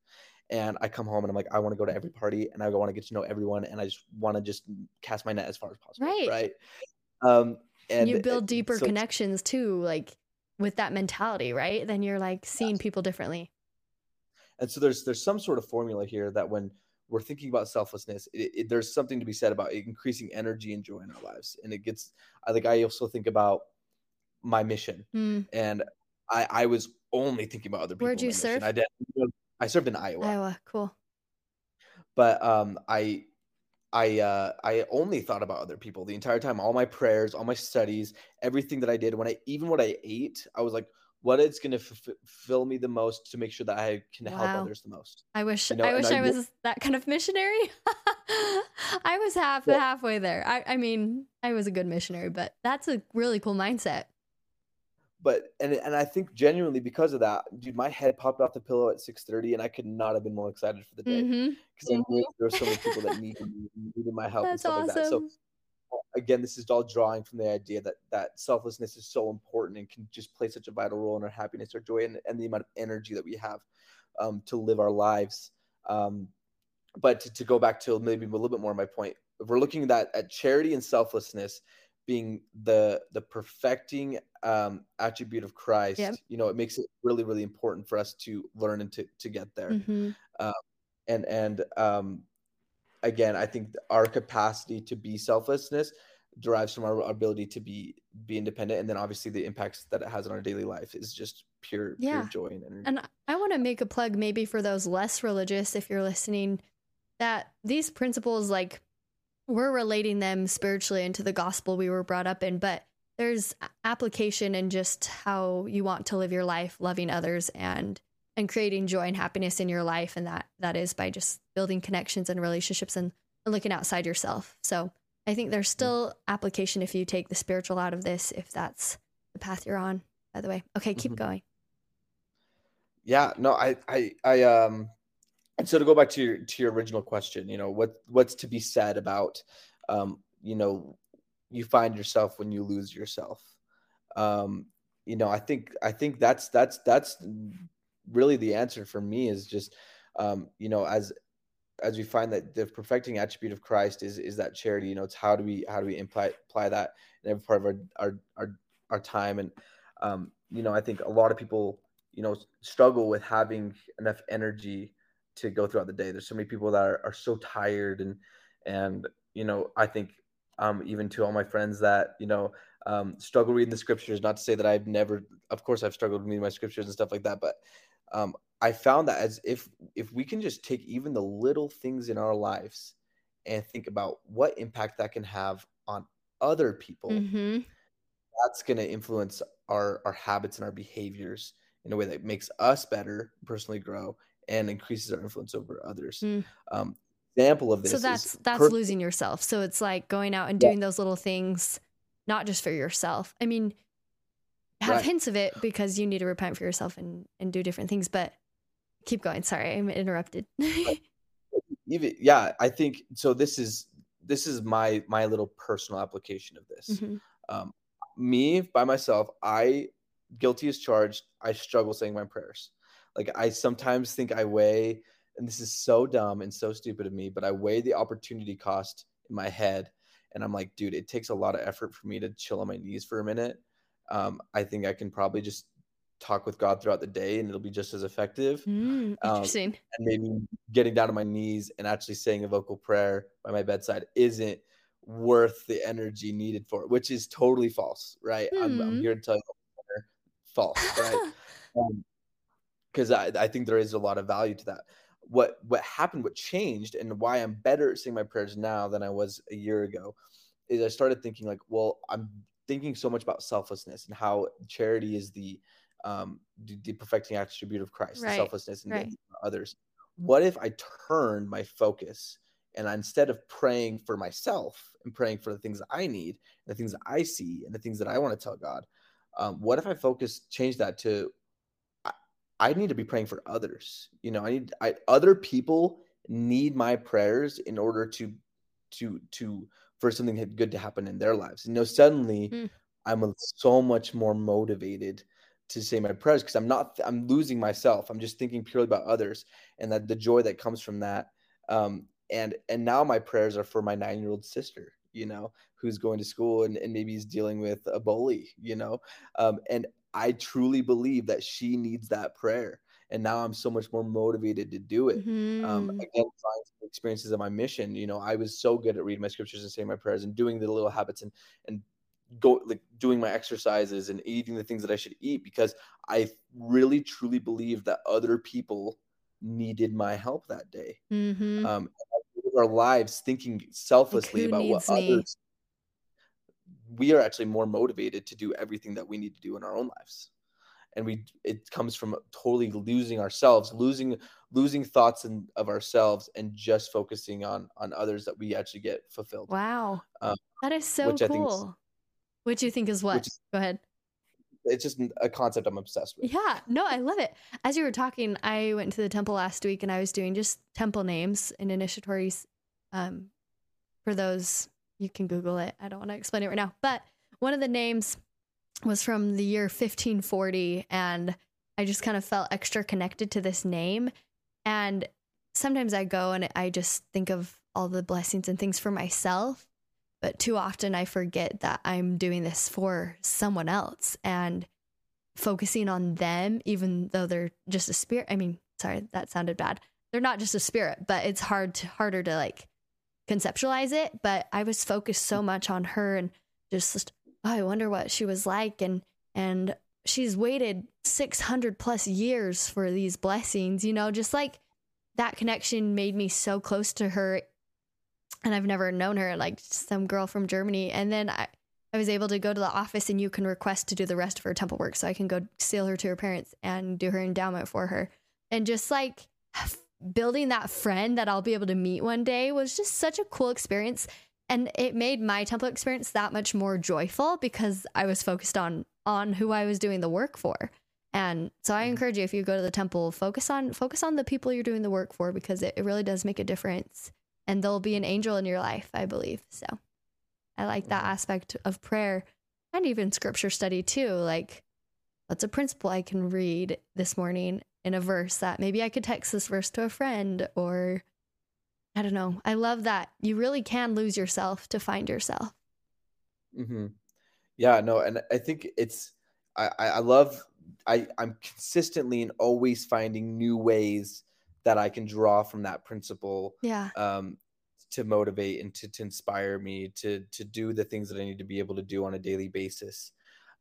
And I come home and I'm like, I want to go to every party and I want to get to know everyone and I just want to just cast my net as far as possible. Right. Right. Um, and you build deeper so- connections too, like with that mentality, right? Then you're like seeing people differently. and so there's there's some sort of formula here that when we're thinking about selflessness it, it, there's something to be said about increasing energy and joy in our lives and it gets i think i also think about my mission Mm. and i i was only thinking about other people Where'd you serve? i did i served in iowa Iowa, cool. but um i i uh i only thought about other people the entire time all my prayers all my studies everything that i did when i even what i ate i was like what is going to fulfill me the most to make sure that i can help Wow. others the most I wish You know, I wish I I was that kind of missionary. I was half Yeah. halfway there. I, I mean, I was a good missionary, but that's a really cool mindset. But and and I think genuinely because of that, dude, my head popped off the pillow at six thirty, and I could not have been more excited for the day because I knew there were so many people that needed needed my help and That's stuff like that. So again, this is all drawing from the idea that that selflessness is so important and can just play such a vital role in our happiness, our joy, and, and the amount of energy that we have um, to live our lives. Um, but to, to go back to maybe a little bit more my point, if we're looking at at charity and selflessness being the the perfecting um, attribute of Christ, Yep. you know, it makes it really really important for us to learn and to to get there hmm and and um again i think our capacity to be selflessness derives from our ability to be be independent and then obviously the impacts that it has on our daily life is just pure Yeah. pure joy and energy And I want to make a plug maybe for those less religious, if you're listening, that these principles, like, we're relating them spiritually into the gospel we were brought up in, but there's application in just how you want to live your life, loving others and and creating joy and happiness in your life, and that that is by just building connections and relationships and, and looking outside yourself. So I think there's still application if you take the spiritual out of this, if that's the path you're on. By the way, okay, keep Mhm. going. yeah no i i i um and so to go back to your to your original question you know what what's to be said about um you know you find yourself when you lose yourself. Um you know i think i think that's that's that's really the answer for me is just um you know as as we find that the perfecting attribute of christ is is that charity you know it's how do we how do we apply apply that in every part of our our our, our time? And um you know i think a lot of people you know struggle with having enough energy to go throughout the day. There's so many people that are, are so tired and and you know i think um even to all my friends that you know um struggle reading the scriptures not to say that i've never of course i've struggled reading my scriptures and stuff like that but um i found that as if if we can just take even the little things in our lives and think about what impact that can have on other people hmm that's going to influence our our habits and our behaviors in a way that makes us better personally grow and increases our influence over others Mm. um example of this so that's that's losing yourself so it's like going out and Yeah. doing those little things not just for yourself i mean have Right. hints of it because you need to repent for yourself and and do different things but keep going sorry i'm interrupted yeah i think so this is this is my my little personal application of this. Mhm. Um, me by myself, I guilty as charged. I struggle saying my prayers. Like I sometimes think I weigh, and this is so dumb and so stupid of me, but I weigh the opportunity cost in my head, and I'm like, dude, it takes a lot of effort for me to chill on my knees for a minute. Um, I think I can probably just talk with God throughout the day, and it'll be just as effective. Mm, Um, interesting. and maybe getting down on my knees and actually saying a vocal prayer by my bedside isn't worth the energy needed for it, which is totally false, right? I'm, I'm Hmm. here to tell you false, right? Because I, I think there is a lot of value to that. What what happened, what changed, and why I'm better at saying my prayers now than I was a year ago, is I started thinking like, well, I'm thinking so much about selflessness and how charity is the um the, the perfecting attribute of Christ, the Right, selflessness and right. others. What if I turned my focus and I, instead of praying for myself and praying for the things I need, the things that I see, and the things that I want to tell God, um, what if I focus change that to I, need to be praying for others. You know, I need I, other people need my prayers in order to to to for something good to happen in their lives. You know, suddenly Mm. I'm so much more motivated to say my prayers because I'm not I'm losing myself. I'm just thinking purely about others and that the joy that comes from that. Um, and and now my prayers are for my nine year old sister, you know, who's going to school and, and maybe is dealing with a bully, you know. Um, and I truly believe that she needs that prayer. And now I'm so much more motivated to do it. Um, Mhm. again, drawing from the experiences of my mission, you know, I was so good at reading my scriptures and saying my prayers and doing the little habits and and go like doing my exercises and eating the things that I should eat because I really truly believe that other people needed my help that day. Mhm. Um, our lives thinking selflessly who about what me? others. We are actually more motivated to do everything that we need to do in our own lives, and we it comes from totally losing ourselves, losing losing thoughts and of ourselves, and just focusing on on others that we actually get fulfilled. Wow. Um, that is so which think is- Which you think is what? Go ahead. It's just a concept I'm obsessed with. Yeah, no, I love it. As you were talking, I went to the temple last week and I was doing just temple names and initiatories. Um, for those, you can Google it. I don't want to explain it right now, but one of the names was from the year 1540, and I just kind of felt extra connected to this name. And sometimes I go and I just think of all the blessings and things for myself, but too often I forget that I'm doing this for someone else and focusing on them, even though they're just a spirit. I mean, sorry, that sounded bad. They're not just a spirit, but it's hard to, harder to like conceptualize it. But I was focused so much on her and just, oh, I wonder what she was like, and and she's waited six hundred plus years for these blessings. You know, just like that connection made me so close to her and I've never known her, like some girl from Germany. And then I, I was able to go to the office and you can request to do the rest of her temple work. So I can go seal her to her parents and do her endowment for her. And just like building that friend that I'll be able to meet one day was just such a cool experience. And it made my temple experience that much more joyful because I was focused on on who I was doing the work for. And so I encourage you if you go to the temple, focus on focus on the people you're doing the work for because it, it really does make a difference and there'll be an angel in your life, I believe. So I like that Mhm. aspect of prayer and even scripture study too. Like, what's a principle I can read this morning in a verse that maybe I could text this verse to a friend or I don't know. I love that you really can lose yourself to find yourself. hmm Yeah, no, and I think it's I I I love I I'm consistently and always finding new ways that I can draw from that principle Yeah. um to motivate and to to inspire me to to do the things that I need to be able to do on a daily basis.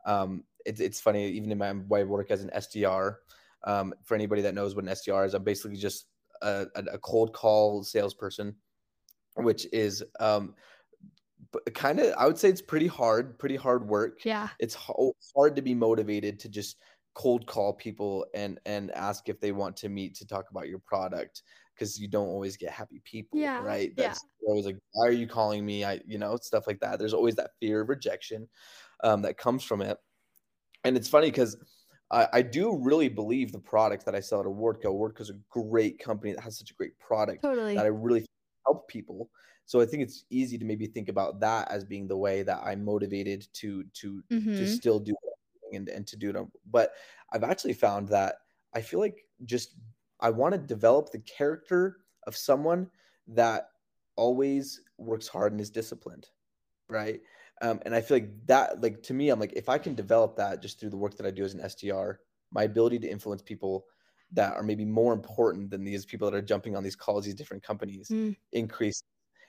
Um it's it's funny even in my, my work as an SDR um for anybody that knows what an SDR is I'm basically just a, a cold call salesperson which is um kind of i would say it's pretty hard pretty hard work. Yeah. it's ho- hard to be motivated to just cold call people and and ask if they want to meet to talk about your product because you don't always get happy people Yeah, right? yeah. that's they're always like why are you calling me? I you know stuff like that. There's always that fear of rejection um, that comes from it. And it's funny because I, I do really believe the product that I sell at Awardco. Awardco is a great company that has such a great product Totally. that I really help people. So I think it's easy to maybe think about that as being the way that I'm motivated to to Mm-hmm. to still do what I'm doing and and to do it. But I've actually found that I feel like just I want to develop the character of someone that always works hard and is disciplined, right? Um, and I feel like that, like to me, I'm like, if I can develop that just through the work that I do as an SDR, my ability to influence people that are maybe more important than these people that are jumping on these calls, these different companies, Mm. increase.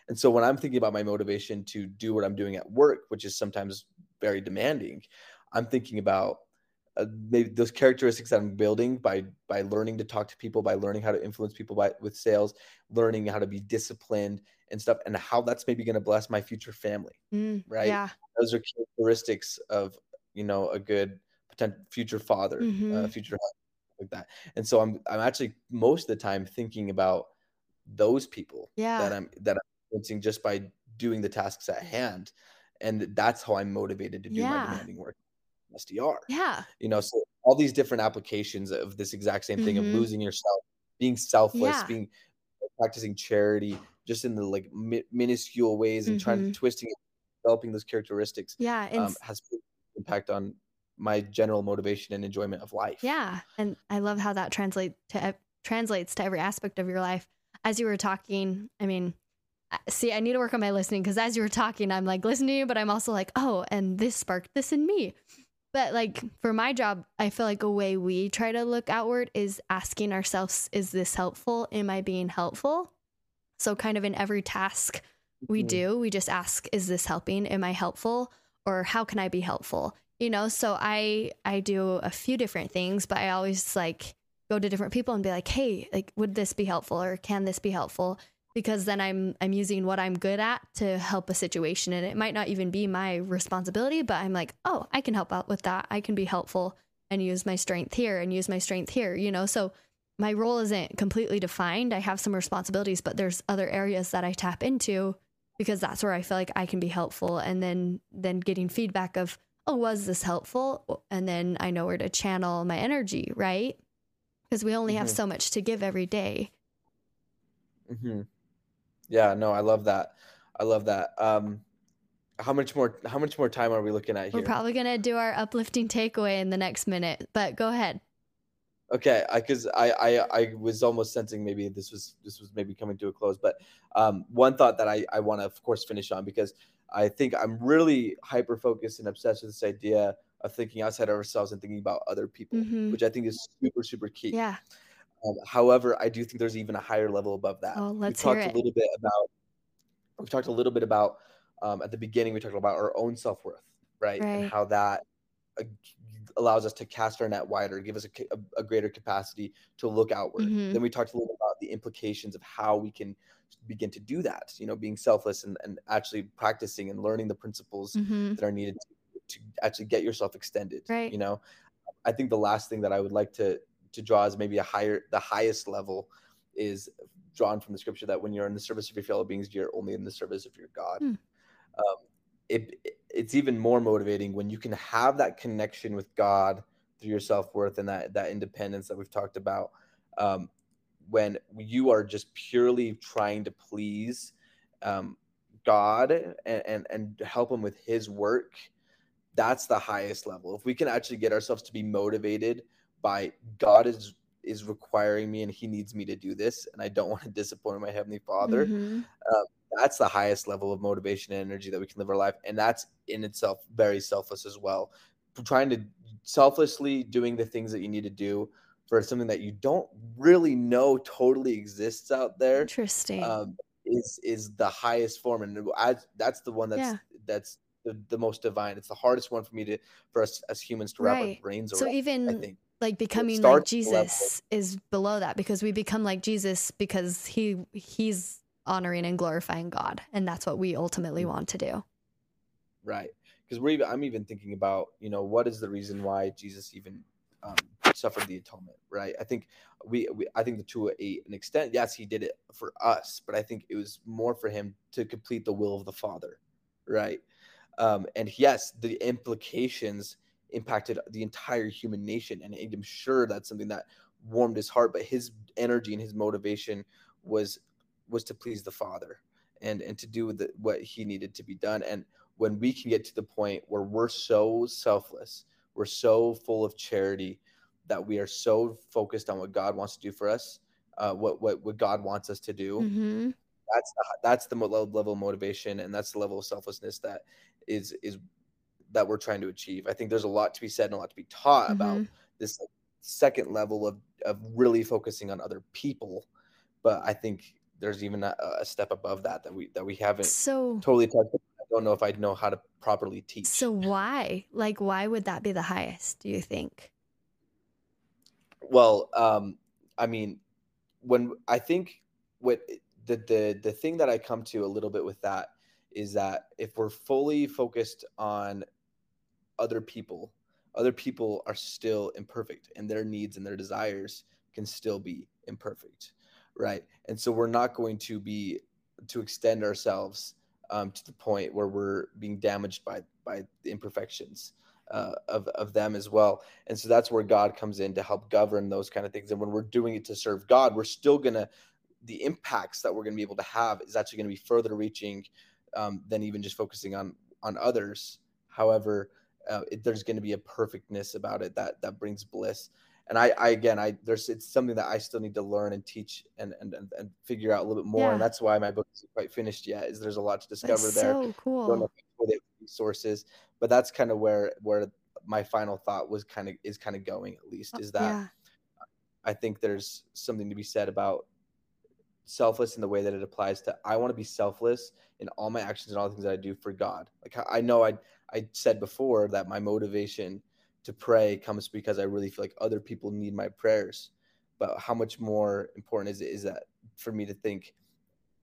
And so when I'm thinking about my motivation to do what I'm doing at work, which is sometimes very demanding, I'm thinking about uh, maybe those characteristics that I'm building by by learning to talk to people, by learning how to influence people by with sales, learning how to be disciplined and stuff, and how that's maybe going to bless my future family. Mm, Right? Yeah. Those are characteristics of you know a good potential future father, uh, Mhm. future husband, like that. And so I'm I'm actually most of the time thinking about those people yeah. that I'm that I'm influencing just by doing the tasks at hand, and that's how I'm motivated to do my demanding work. SDR Yeah. you know so all these different applications of this exact same thing Mhm. of losing yourself being selfless Yeah. being practicing charity just in the like mi- minuscule ways and trying Mhm. to twisting it developing those characteristics Yeah. Um, has impact on my general motivation and enjoyment of life Yeah, and I love how that translate to translates to every aspect of your life. As you were talking, I mean, see, I need to work on my listening because as you were talking, I'm like listening to you, but I'm also like, oh, and this sparked this in me. But like for my job, I feel like a way we try to look outward is asking ourselves, is this helpful? Am I being helpful? So kind of in every task we Mhm. do, we just ask, is this helping? Am I helpful? Or how can I be helpful? You know, so I I do a few different things, but I always like go to different people and be like, hey, like would this be helpful or can this be helpful? Because then I'm I'm using what I'm good at to help a situation and it might not even be my responsibility, but I'm like, oh, I can help out with that. I can be helpful and use my strength here and use my strength here, you know? So my role isn't completely defined. I have some responsibilities, but there's other areas that I tap into because that's where I feel like I can be helpful and then then getting feedback of, "Oh, was this helpful?" and then I know where to channel my energy, right? Because we only have Mhm. so much to give every day. hmm yeah no i love that i love that um how much more how much more time are we looking at here? We're probably going to do our uplifting takeaway in the next minute, but go ahead. Okay, because I, I I was almost sensing maybe this was this was maybe coming to a close, but um, one thought that I I want to of course finish on because I think I'm really hyper focused and obsessed with this idea of thinking outside of ourselves and thinking about other people, Mhm. which I think is super super key. Yeah. Um, however, I do think there's even a higher level above that. Oh, we let's talked hear a little bit about we've talked a little bit about um, at the beginning we talked about our own self worth, right? And how that allows us to cast our net wider, give us a, a, a greater capacity to look outward. Mhm. Then we talked a little bit about the implications of how we can begin to do that. You know, being selfless and, and actually practicing and learning the principles hmm that are needed to, to actually get yourself extended. Right. You know, I think the last thing that I would like to to draw is maybe a higher the highest level is drawn from the scripture that when you're in the service of your fellow beings, you're only in the service of your God. Hmm. Um, it, it- it's even more motivating when you can have that connection with God through your self worth and that that independence that we've talked about. Um, when you are just purely trying to please um, God and, and and help Him with His work, that's the highest level. If we can actually get ourselves to be motivated by God is is requiring me and He needs me to do this, and I don't want to disappoint my Heavenly Father. Mhm. That's the highest level of motivation and energy that we can live our life, and that's in itself very selfless as well. Trying to selflessly doing the things that you need to do for something that you don't really know totally exists out there Interesting. um, is is the highest form, and I, that's the one that's Yeah. that's the, the most divine. It's the hardest one for me to for us as humans to wrap Right. our brains so around. I even think like becoming like at level Jesus is below that because we become like Jesus because he he's honoring and glorifying God and that's what we ultimately Mm-hmm. want to do. right because we're even i'm even thinking about you know what is the reason why jesus even um, suffered the atonement right i think we, we i think the two a an extent yes he did it for us but i think it was more for him to complete the will of the father right um, and yes the implications impacted the entire human nation and i'm sure that's something that warmed his heart but his energy and his motivation was was to please the Father and and to do the, what He needed to be done. And when we can get to the point where we're so selfless, we're so full of charity that we are so focused on what God wants to do for us, uh, what what what God wants us to do. Mm-hmm. That's the, that's the level of motivation, and that's the level of selflessness that is is that we're trying to achieve. I think there's a lot to be said and a lot to be taught mm-hmm. about this second level of of really focusing on other people. But I think there's even a, a step above that that we that we haven't so totally touched. I don't know if I know how to properly teach. So why, like, why would that be the highest? Do you think? Well, um, I mean, when I think what the the the thing that I come to a little bit with that is that if we're fully focused on other people, other people are still imperfect and their needs and their desires can still be imperfect, right? And so we're not going to be to extend ourselves um, to the point where we're being damaged by by the imperfections uh, of of them as well. And so that's where God comes in to help govern those kind of things. And when we're doing it to serve God, we're still gonna the impacts that we're gonna be able to have is actually gonna be further reaching um, than even just focusing on on others. However, uh, it, there's going to be a perfectness about it that that brings bliss. And I, I again, I there's it's something that I still need to learn and teach and and and, and figure out a little bit more. Yeah. And that's why my book isn't quite finished yet. Is there's a lot to discover that's there. So cool. Don't know sources, but that's kind of where where my final thought was kind of is kind of going at least oh, is that yeah. I think there's something to be said about selfless in the way that it applies to I want to be selfless in all my actions and all the things that I do for God. Like I know I I said before that my motivation to pray comes because I really feel like other people need my prayers. But how much more important is it is that for me to think,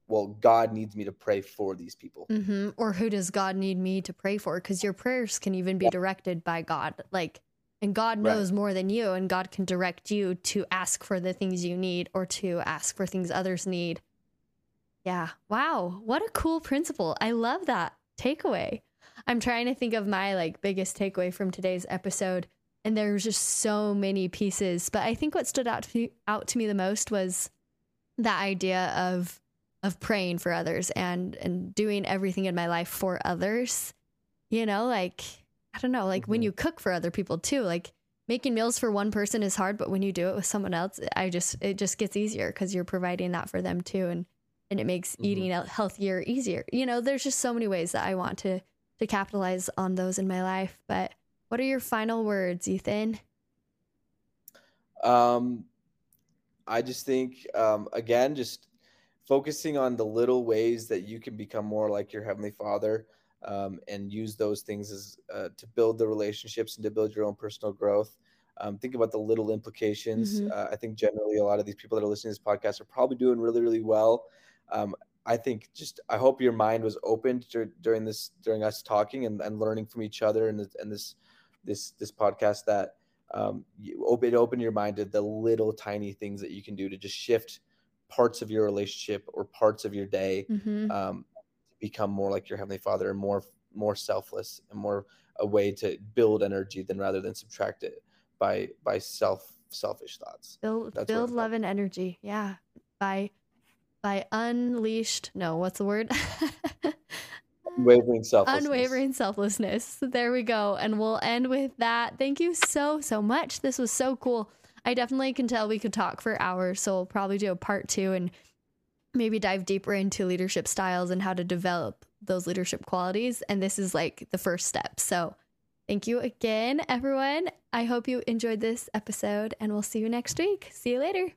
well, God needs me to pray for these people. Mm-hmm. Or who does God need me to pray for? Because your prayers can even be directed by God. Like, and God knows right. more than you, and God can direct you to ask for the things you need or to ask for things others need. Yeah. Wow. What a cool principle. I love that takeaway. I'm trying to think of my like biggest takeaway from today's episode and there was just so many pieces, but I think what stood out to me, out to me the most was that idea of of praying for others and and doing everything in my life for others. You know, like I don't know, like mm-hmm. when you cook for other people too, like making meals for one person is hard, but when you do it with someone else, I just it just gets easier cuz you're providing that for them too and and it makes mm-hmm. eating healthier easier. You know, there's just so many ways that I want to to capitalize on those in my life. But what are your final words, Ethen? Um, I just think, um, again, just focusing on the little ways that you can become more like your heavenly Father, um, and use those things as uh, to build the relationships and to build your own personal growth. Um, think about the little implications. Mm-hmm. Uh, I think generally a lot of these people that are listening to this podcast are probably doing really, really well. Um, I think just I hope your mind was opened dur- during this during us talking and, and learning from each other and this, and this this this podcast that um, you open open your mind to the little tiny things that you can do to just shift parts of your relationship or parts of your day mm-hmm. um, become more like your heavenly Father and more more selfless and more a way to build energy than rather than subtract it by by self selfish thoughts. Build That's build love and energy. Yeah, by by unleashed. No, what's the word? Unwavering selflessness. Unwavering selflessness. There we go. And we'll end with that. Thank you so, so much. This was so cool. I definitely can tell we could talk for hours. So we'll probably do a part two and maybe dive deeper into leadership styles and how to develop those leadership qualities. And this is like the first step. So thank you again, everyone. I hope you enjoyed this episode and we'll see you next week. See you later.